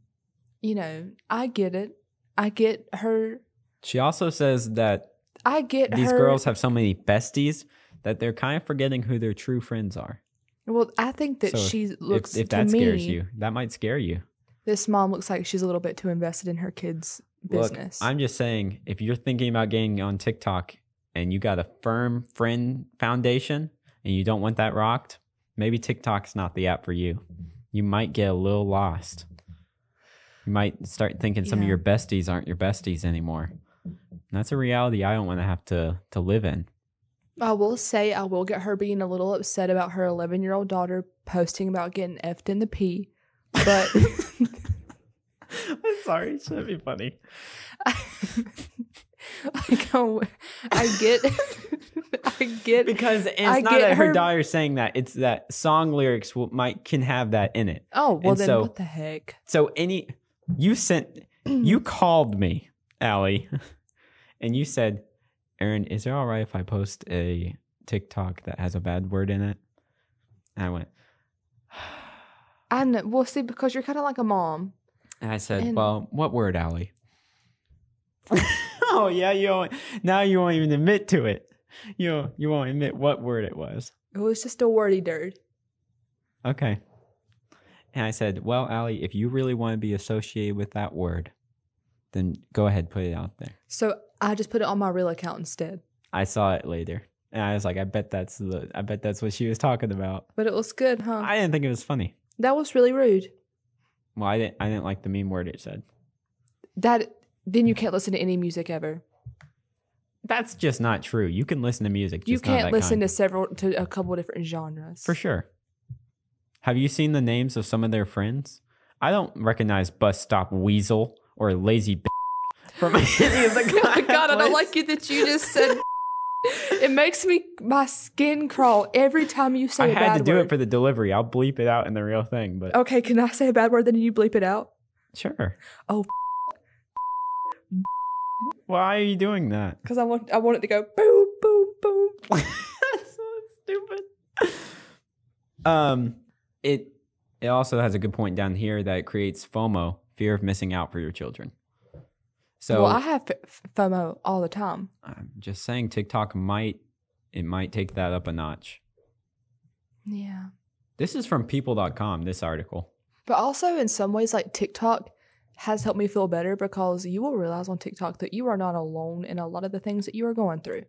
you know, I get it. I get her. She also says that I get these her. girls have so many besties that they're kind of forgetting who their true friends are. Well, I think that So she looks. if, if to that scares me, you, that might scare you. This mom looks like she's a little bit too invested in her kids' business. Look, I'm just saying, if you're thinking about getting on TikTok and you got a firm friend foundation and you don't want that rocked, maybe TikTok's not the app for you. You might get a little lost. You might start thinking some of Yeah. your besties aren't your besties anymore. That's a reality I don't want to have to to live in. I will say I will get her being a little upset about her 11 year old daughter posting about getting effed in the pee, but I'm sorry, it should be funny. like I, I get, I get Because it's I not get that her, her- daughter's saying that; it's that song lyrics will, might can have that in it. Oh well, And then so- what the heck? So any you sent you called me, Allie, and you said, "Aaron, is it all right if I post a TikTok that has a bad word in it?" And I went, I know. Well, see, because you're kind of like a mom. and I said, And- "Well, what word, Allie?" oh yeah, you won't, now you won't even admit to it. You you won't admit what word it was. It was just a wordy dirt. Okay. And I said, "Well, Allie, if you really want to be associated with that word, then go ahead, put it out there." So I just put it on my real account instead. I saw it later, and I was like, "I bet that's the, I bet that's what she was talking about." But it was good, huh? I didn't think it was funny. that was really rude. Well, I didn't, I didn't like the mean word it said. That then you can't listen to any music ever. That's just not true. You can listen to music. You can't listen kind. to several to a couple different genres. for sure. Have you seen the names of some of their friends? I don't recognize Bus Stop Weasel or Lazy B- from any of the oh my god, I don't like it that you just said. it makes me my skin crawl every time you say I a had bad to do word. it for the delivery. I'll bleep it out in the real thing, but okay, can I say a bad word then you bleep it out? sure. Oh. Why are you doing that? Because I want I want it to go boom boom boom. That's so stupid. Um, it it also has a good point down here that it creates FOMO, fear of missing out for your children. So well, I have f- FOMO all the time. I'm just saying, TikTok might it might take that up a notch. Yeah. This is from People.com. This article. But also, in some ways, like TikTok has helped me feel better because you will realize on TikTok that you are not alone in a lot of the things that you are going through.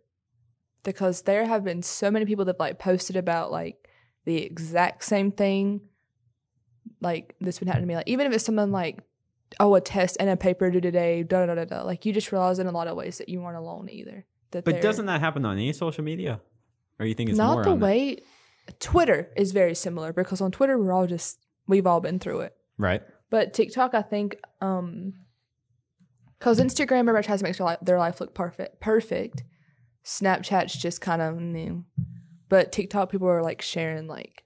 Because there have been so many people that like posted about like the exact same thing, like this been happening to me. Like even if it's someone like, oh, a test and a paper due today, da da da da. Like you just realize in a lot of ways that you aren't alone either. That But doesn't that happen on any social media? Or you think it's not more the on that? way Twitter is very similar because on Twitter we're all just we've all been through it. right? But TikTok, I think, um, because Instagram everybody tries to make their life, their life look perfect. Perfect. Snapchat's just kind of new, but TikTok people are like sharing like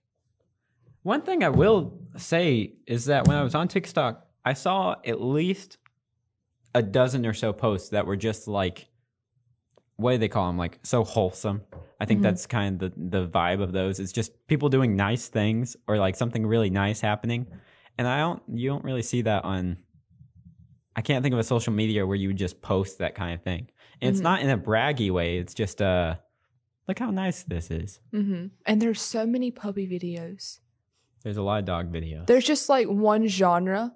One thing I will say is that when I was on TikTok, I saw at least a dozen or so posts that were just like, what do they call them? Like so wholesome. I think Mhm. that's kind of the, the vibe of those. It's just people doing nice things or like something really nice happening. And I don't, you don't really see that on, I can't think of a social media where you would just post that kind of thing. And it's Mhm. not in a braggy way. It's just, uh, look how nice this is. hmm And there's so many puppy videos. There's a lot of dog videos. There's just like one genre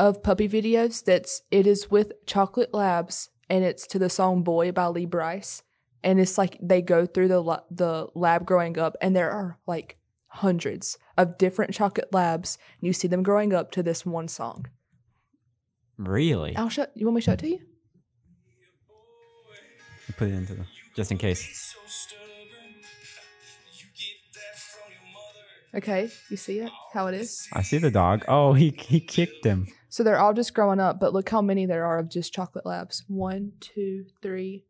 of puppy videos that's it is with Chocolate Labs and it's to the song Boy by Lee Brice. And it's like they go through the the lab growing up and there are like hundreds of different chocolate labs and you see them growing up to this one song. really? I'll show you want me to show it to you? Put it into the just in case. Okay, you see it? How it is? I see the dog. Oh, he he kicked him. So they're all just growing up, but look how many there are of just chocolate labs. One, two, three,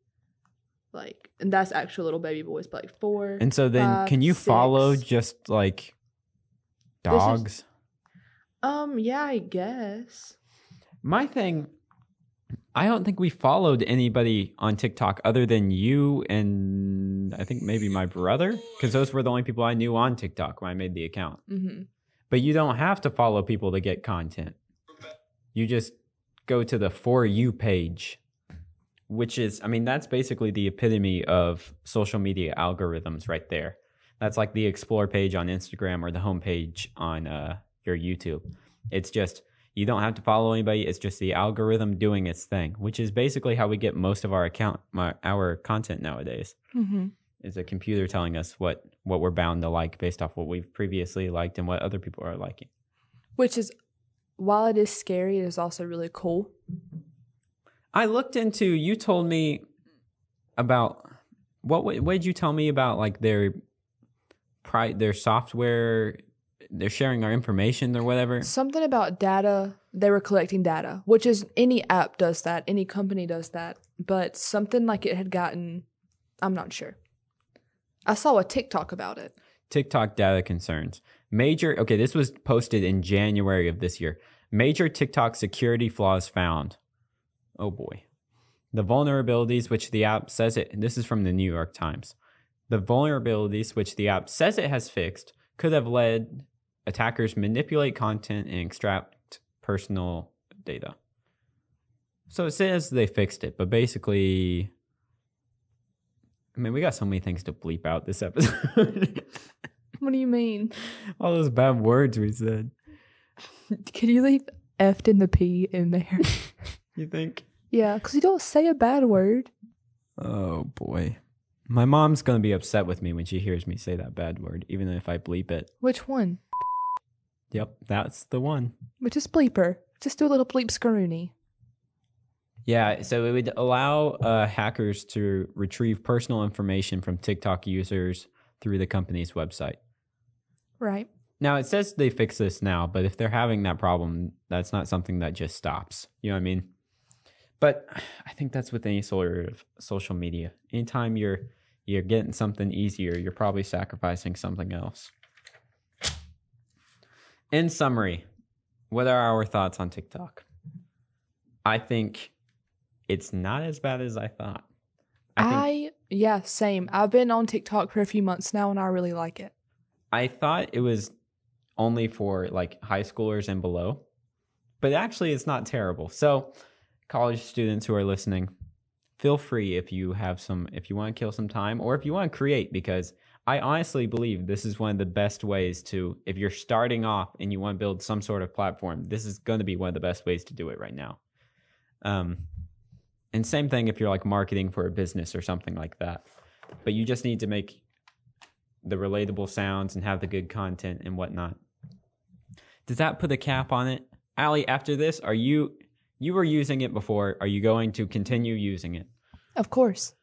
like and that's actual little baby boys, but like four. And so then, Five, can you follow just like This is- dogs? Um, yeah, I guess. My thing, I don't think we followed anybody on TikTok other than you and I think maybe my brother, because those were the only people I knew on TikTok when I made the account. Mm-hmm. But you don't have to follow people to get content. You just go to the For You page, which is, I mean, that's basically the epitome of social media algorithms right there. That's like the Explore page on Instagram or the home page on uh, your YouTube. It's just, you don't have to follow anybody. It's just the algorithm doing its thing, which is basically how we get most of our account, my, our content nowadays. Mm-hmm. Is a computer telling us what what we're bound to like based off what we've previously liked and what other people are liking. Which is, while it is scary, it is also really cool. I looked into. You told me about what? What did you tell me about? Like their pri their software. They're sharing our information or whatever. Something about data. They were collecting data, which is any app does that, any company does that. But something like it had gotten, I'm not sure. I saw a TikTok about it. TikTok data concerns. Major. Okay, this was posted in January of this year. Major TikTok security flaws found. Oh boy. The vulnerabilities which the app says it. This is from the New York Times. The vulnerabilities which the app says it has fixed could have led attackers manipulate content and extract personal data. So it says they fixed it, but basically, I mean, we got so many things to bleep out this episode. What do you mean? All those bad words we said. Can you leave F and the P in there? You think? yeah, because you don't say a bad word. Oh boy. My mom's gonna be upset with me when she hears me say that bad word, even if I bleep it. Which one? Yep, that's the one. Which is bleeper. Just do a little bleep scroony. Yeah, so it would allow uh, hackers to retrieve personal information from TikTok users through the company's website. Right. Now it says they fix this now, but if they're having that problem, that's not something that just stops. You know what I mean? But I think that's with any sort of social media. Anytime you're you're getting something easier, you're probably sacrificing something else. In summary, what are our thoughts on TikTok? I think it's not as bad as I thought. I, think yeah, same. I've been on TikTok for a few months now and I really like it. I thought it was only for like high schoolers and below, but actually it's not terrible. So, college students who are listening, feel free if you have some, if you want to kill some time or if you want to create, because I honestly believe this is one of the best ways to, if you're starting off and you want to build some sort of platform, this is going to be one of the best ways to do it right now. Um, and same thing if you're like marketing for a business or something like that. But you just need to make the relatable sounds and have the good content and whatnot. Does that put a cap on it? Allie, after this, are you you were using it before. Are you going to continue using it? Of course.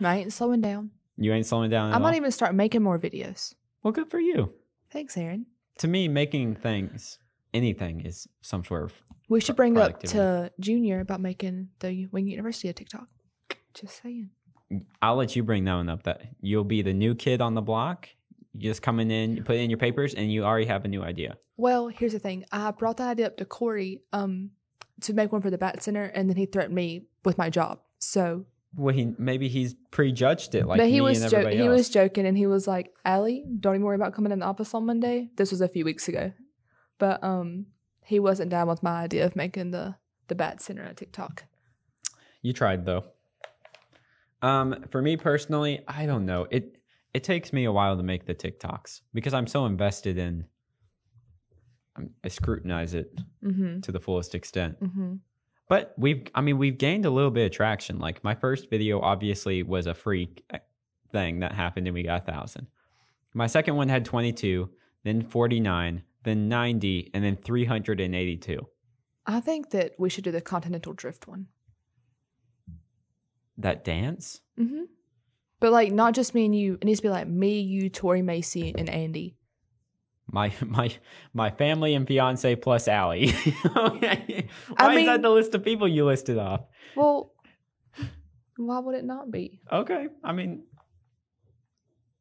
I ain't slowing down. You ain't slowing down I might all? even start making more videos. Well, good for you. Thanks, Aaron. To me, making things, anything is some sort of We should bring up to Junior about making the Wing University a TikTok. Just saying. I'll let you bring that one up. That you'll be the new kid on the block. You just coming in, you put in your papers, and you already have a new idea. Well, here's the thing. I brought that idea up to Corey um, to make one for the Bat Center, and then he threatened me with my job. So, Well, he maybe he's prejudged it like but he was jo- he was joking, and he was like, "Allie, don't even worry about coming in the office on Monday." This was a few weeks ago, but um, he wasn't down with my idea of making the the Bat Center a TikTok. You tried though. Um, for me personally, I don't know. It it takes me a while to make the TikToks because I'm so invested in. I'm, I scrutinize it Mm-hmm. to the fullest extent. Mm-hmm. But we've, I mean, we've gained a little bit of traction. Like my first video, obviously, was a freak thing that happened, and we got a thousand. My second one had 22, then 49, then 90, and then 382. I think that we should do the Continental Drift one. That dance? Mm-hmm. But like, not just me and you. It needs to be like me, you, Tori, Macy, and Andy. My my my family and fiance plus Allie. okay. Why I is mean- that the list of people you listed off? Well, why would it not be? Okay, I mean,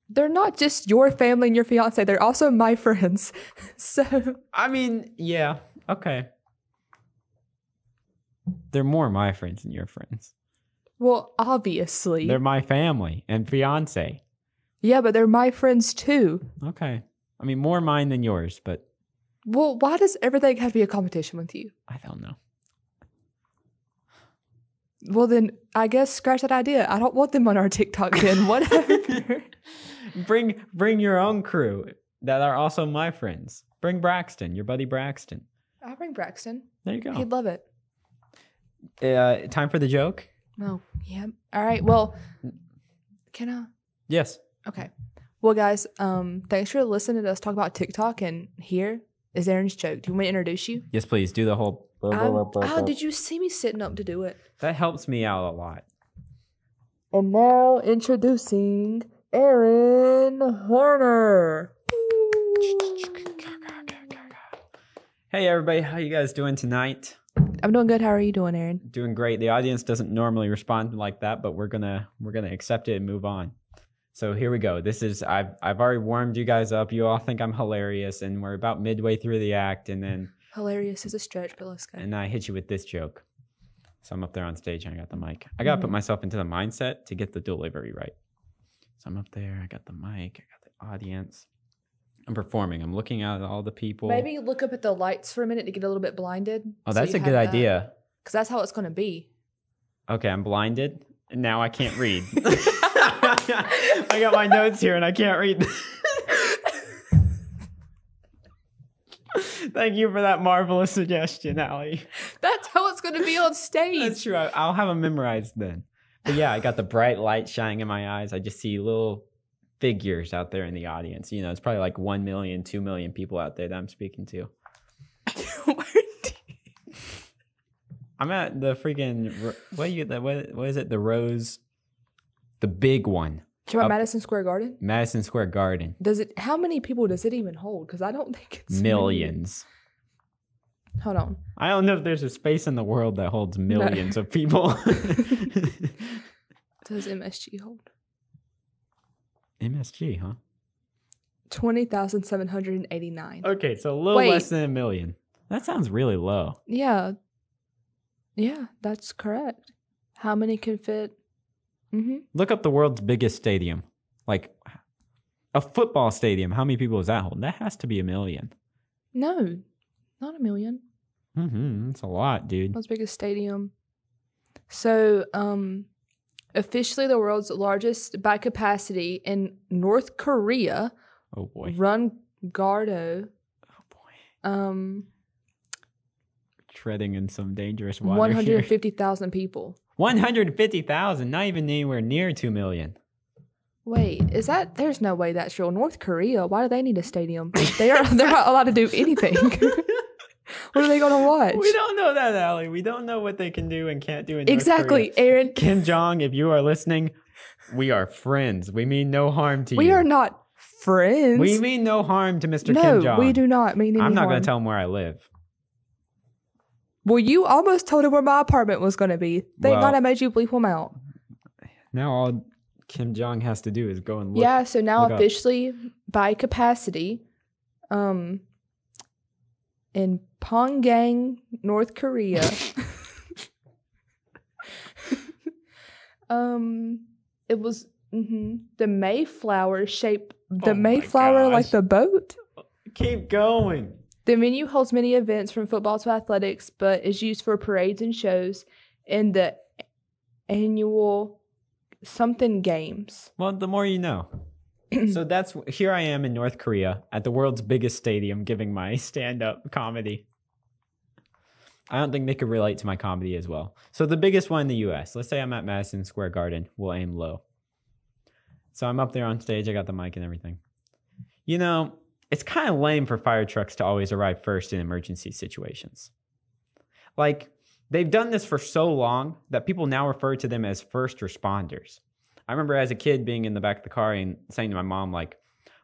They're not just your family and your fiance, they're also my friends. So, I mean, yeah, okay. They're more my friends than your friends. Well, obviously. They're my family and fiance. yeah, but they're my friends too. Okay, I mean, more mine than yours, but Well, why does everything have to be a competition with you? I don't know. Well, then I guess scratch that idea. I don't want them on our TikTok then. Whatever. bring bring your own crew that are also my friends. Bring Braxton, your buddy Braxton. I'll bring Braxton. There you go. He'd love it. Uh, time for the joke. Oh, yeah. All right. Well, can I? Yes. Okay. Well, guys, um, thanks for listening to us talk about TikTok. And here is Aaron's joke. Do you want me to introduce you? Yes, please do the whole. Oh, did you see me sitting up to do it? That helps me out a lot. And now introducing Aaron Horner. Hey everybody, how you guys doing tonight? I'm doing good. How are you doing, Aaron? Doing great. The audience doesn't normally respond like that, but we're gonna we're gonna accept it and move on. So here we go. This is I've I've already warmed you guys up. You all think I'm hilarious, and we're about midway through the act, and then Hilarious is a stretch, but let's go. and I hit you with this joke. So I'm up there on stage and I got the mic. I gotta put mm-hmm. myself into the mindset to get the delivery right. So I'm up there, I got the mic, I got the audience. I'm performing. I'm looking out at all the people. Maybe look up at the lights for a minute to get a little bit blinded. Oh, that's a good idea. Because that's how it's going to be. Okay, I'm blinded. And now I can't read. I got my notes here and I can't read. Thank you for that marvelous suggestion, Allie. That's how it's going to be on stage. That's true. I'll have them memorized then. But yeah, I got the bright light shining in my eyes. I just see little figures out there in the audience. You know, it's probably like 1 million, 2 million people out there that I'm speaking to. I'm at the freaking what you the what, what is it? The Rose, the big one, you Up- Madison Square Garden? Madison Square Garden. Does it? How many people does it even hold? Because I don't think it's many. Millions. Hold on. I don't know if there's a space in the world that holds millions of people. Does MSG hold? MSG, huh? Twenty thousand seven hundred and eighty-nine. Okay, so a little Wait. less than a million. That sounds really low. Yeah. Yeah, that's correct. How many can fit? Mm-hmm. Look up the world's biggest stadium. Like a football stadium. How many people is that holding? That has to be a million. No, not a million. Mm-hmm. That's a lot, dude. World's biggest stadium. So, um, officially the world's largest by capacity in North Korea, Oh boy. Run Gardo, Oh boy. um, Treading in some dangerous water. here. hundred fifty thousand people. 150,000, not even anywhere near 2 million. Wait, is that? There's no way that's real. North Korea. Why do they need a stadium? They are. They're not allowed to do anything. what are they gonna watch? We don't know that, Allie. We don't know what they can do and can't do in exactly. Aaron. Kim Jong, if you are listening, we are friends. We mean no harm to We you. We are not friends. We mean no harm to Mr. no, Kim Jong. we do not mean any I'm not going to tell him where I live. Well, you almost told him where my apartment was going to be. Thank Well- God I made you bleep him out. Now all Kim Jong has to do is go and look. yeah, so now look up. officially by capacity, um, in Pyongyang, North Korea, um, it was mhm, the Mayflower shape. The Oh Mayflower, like the boat. Keep going. The venue holds many events from football to athletics, but is used for parades and shows in the annual something games. Well, the more you know. so that's here I am in North Korea at the world's biggest stadium giving my stand-up comedy. I don't think they could relate to my comedy as well. So the biggest one in the US. Let's say I'm at Madison Square Garden. We'll aim low. So I'm up there on stage, I got the mic and everything. You know, it's kind of lame for fire trucks to always arrive first in emergency situations. Like they've done this for so long that people now refer to them as first responders. I remember as a kid being in the back of the car and saying to my mom, like,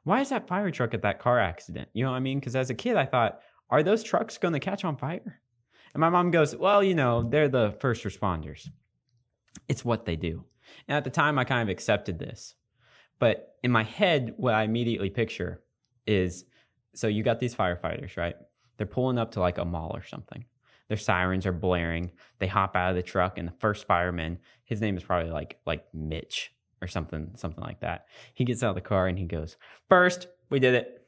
why is that fire truck at that car accident? You know what I mean? Because as a kid, I thought, are those trucks going to catch on fire? And my mom goes, well, you know, they're the first responders. It's what they do. And at the time, I kind of accepted this. But in my head, what I immediately picture is so you got these firefighters, right? They're pulling up to like a mall or something. Their sirens are blaring. They hop out of the truck, and the first fireman, his name is probably like like Mitch or something, something like that. He gets out of the car and he goes, First, we did it.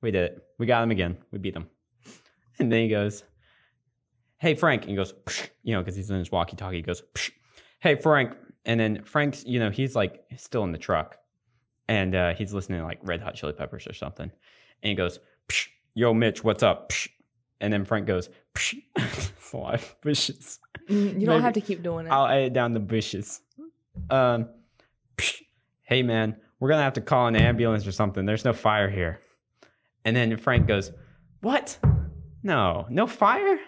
We did it. We got him again. We beat him. And then he goes, Hey Frank. And he goes, Psh, you know, because he's in his walkie-talkie. He goes, Psh, Hey Frank. And then Frank's, you know, he's like still in the truck, and uh, he's listening to like Red Hot Chili Peppers or something. And he goes, Yo Mitch, what's up? Psh. And then Frank goes, Psh. It's a lot of bushes. Mm, You don't Maybe- have to keep doing it. I'll edit down the bushes. Um, hey man, we're gonna have to call an ambulance or something. There's no fire here. And then Frank goes, What? No, no fire?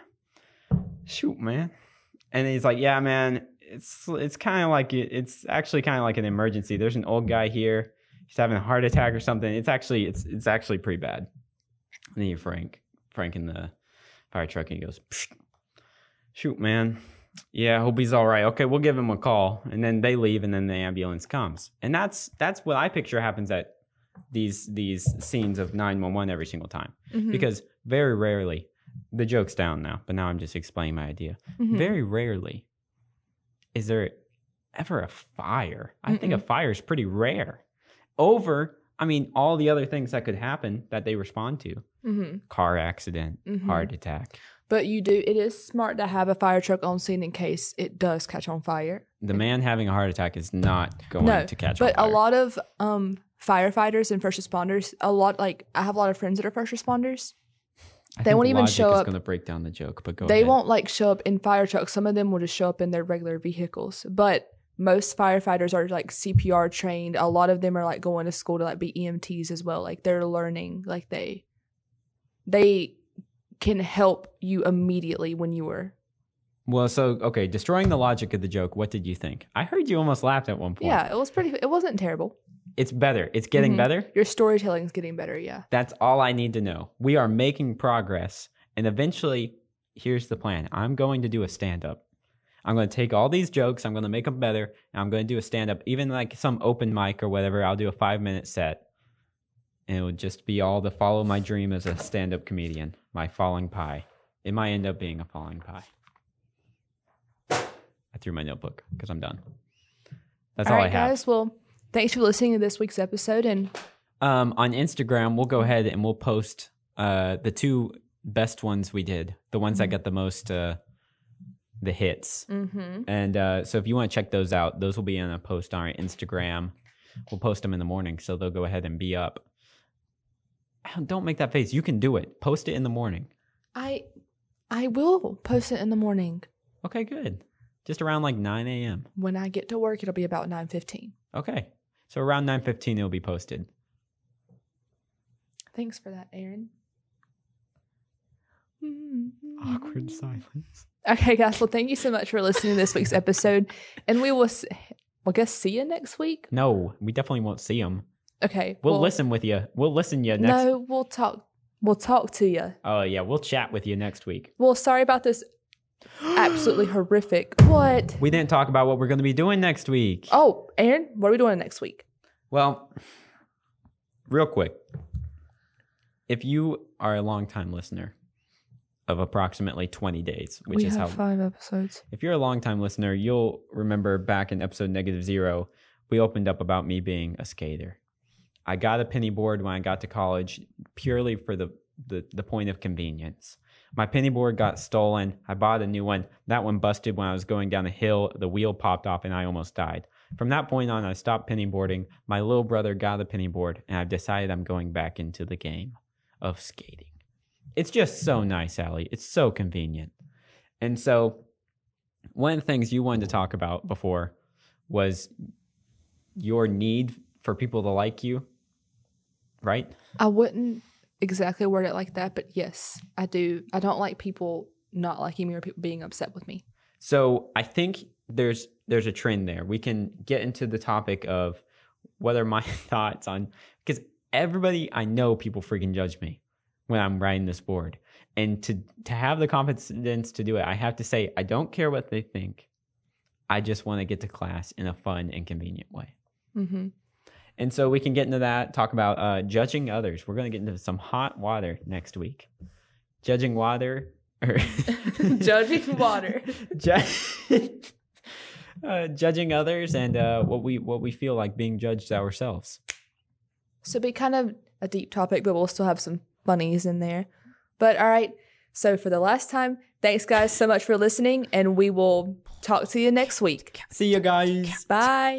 Shoot, man. And he's like, yeah, man, it's it's kind of like it, it's actually kind of like an emergency. There's an old guy here. He's having a heart attack or something. It's actually it's it's actually pretty bad. And then you Frank Frank in the fire truck and he goes, Psh, shoot, man. Yeah, hope he's all right. Okay, we'll give him a call. And then they leave and then the ambulance comes. And that's that's what I picture happens at these these scenes of 911 every single time. Mhm. Because very rarely the joke's down now, but now I'm just explaining my idea. Mhm. Very rarely is there ever a fire. I think a fire is pretty rare. Over, I mean, all the other things that could happen that they respond to Mhm. car accident, Mhm. heart attack. But you do. It is smart to have a fire truck on scene in case it does catch on fire. The man having a heart attack is not going No, to catch on fire. But a lot of um firefighters and first responders, a lot like I have a lot of friends that are first responders. I they won't even show up- going to break down the joke, but go they ahead. won't like show up in fire trucks. Some of them will just show up in their regular vehicles. But most firefighters are like CPR trained. A lot of them are like going to school to like be EMTs as well. Like they're learning. Like they they can help you immediately when you were Well, so okay, destroying the logic of the joke. What did you think? I heard you almost laughed at one point. Yeah, it was pretty it wasn't terrible. it's better. It's getting Mhm. better. Your storytelling is getting better, yeah. That's all I need to know. We are making progress, and eventually, here's the plan. I'm going to do a stand up. I'm going to take all these jokes. I'm going to make them better. And I'm going to do a stand up, even like some open mic or whatever. I'll do a five minute set, and it would just be all to follow my dream as a stand up comedian. My falling pie. It might end up being a falling pie. I threw my notebook because I'm done. That's all, all I right, have. guys. Well, thanks for listening to this week's episode and Um, on Instagram, we'll go ahead and we'll post uh, the two best ones we did, the ones that got the most uh, the hits. mm-hmm. And uh, so if you want to check those out, those will be in a post on our Instagram. We'll post them in the morning, so they'll go ahead and be up. Don't make that face. You can do it. Post it in the morning. I I will post it in the morning. Okay, good. Just around like 9 a.m. When I get to work, it'll be about nine fifteen. Okay. So around 9.15, it'll be posted. Thanks for that, Aaron. Awkward silence. Okay, guys. Well, thank you so much for listening to this week's episode, and we will, s- well, guess see you next week. No, we definitely won't see them. Okay, We'll listen with you. We'll listen you next No, we'll talk. We'll talk to you. Oh yeah, we'll chat with you next week. Well, sorry about this. Absolutely horrific. What? We didn't talk about what we're going to be doing next week. Oh, Aaron, what are we doing next week? Well, real quick, if you are a longtime listener of approximately 20 days, which we is have how five episodes. if you're a longtime listener, you'll remember back in episode negative zero, we opened up about me being a skater. I got a penny board when I got to college purely for the, the, the point of convenience. My penny board got stolen. I bought a new one. That one busted when I was going down a hill. The wheel popped off and I almost died. From that point on, I stopped penny boarding. My little brother got a penny board, and I've decided I'm going back into the game of skating. It's just so nice, Allie. It's so convenient. And so, one of the things you wanted to talk about before was your need for people to like you, right? I wouldn't exactly word it like that, but yes, I do. I don't like people not liking me or people being upset with me. So I think there's there's a trend there. We can get into the topic of are my thoughts on because everybody I know people freaking judge me when I'm writing this board. And to to have the confidence to do it, I have to say I don't care what they think. I just want to get to class in a fun and convenient way. Mm-hmm. And so we can get into that, talk about uh, judging others. We're going to get into some hot water next week. Judging water or Judging water. Ju- uh, judging others and uh, what we what we feel like being judged ourselves. So be kind of a deep topic, but we'll still have some funnies in there. But all right. So for the last time, thanks guys so much for listening, and we will talk to you next week. See you guys. Bye.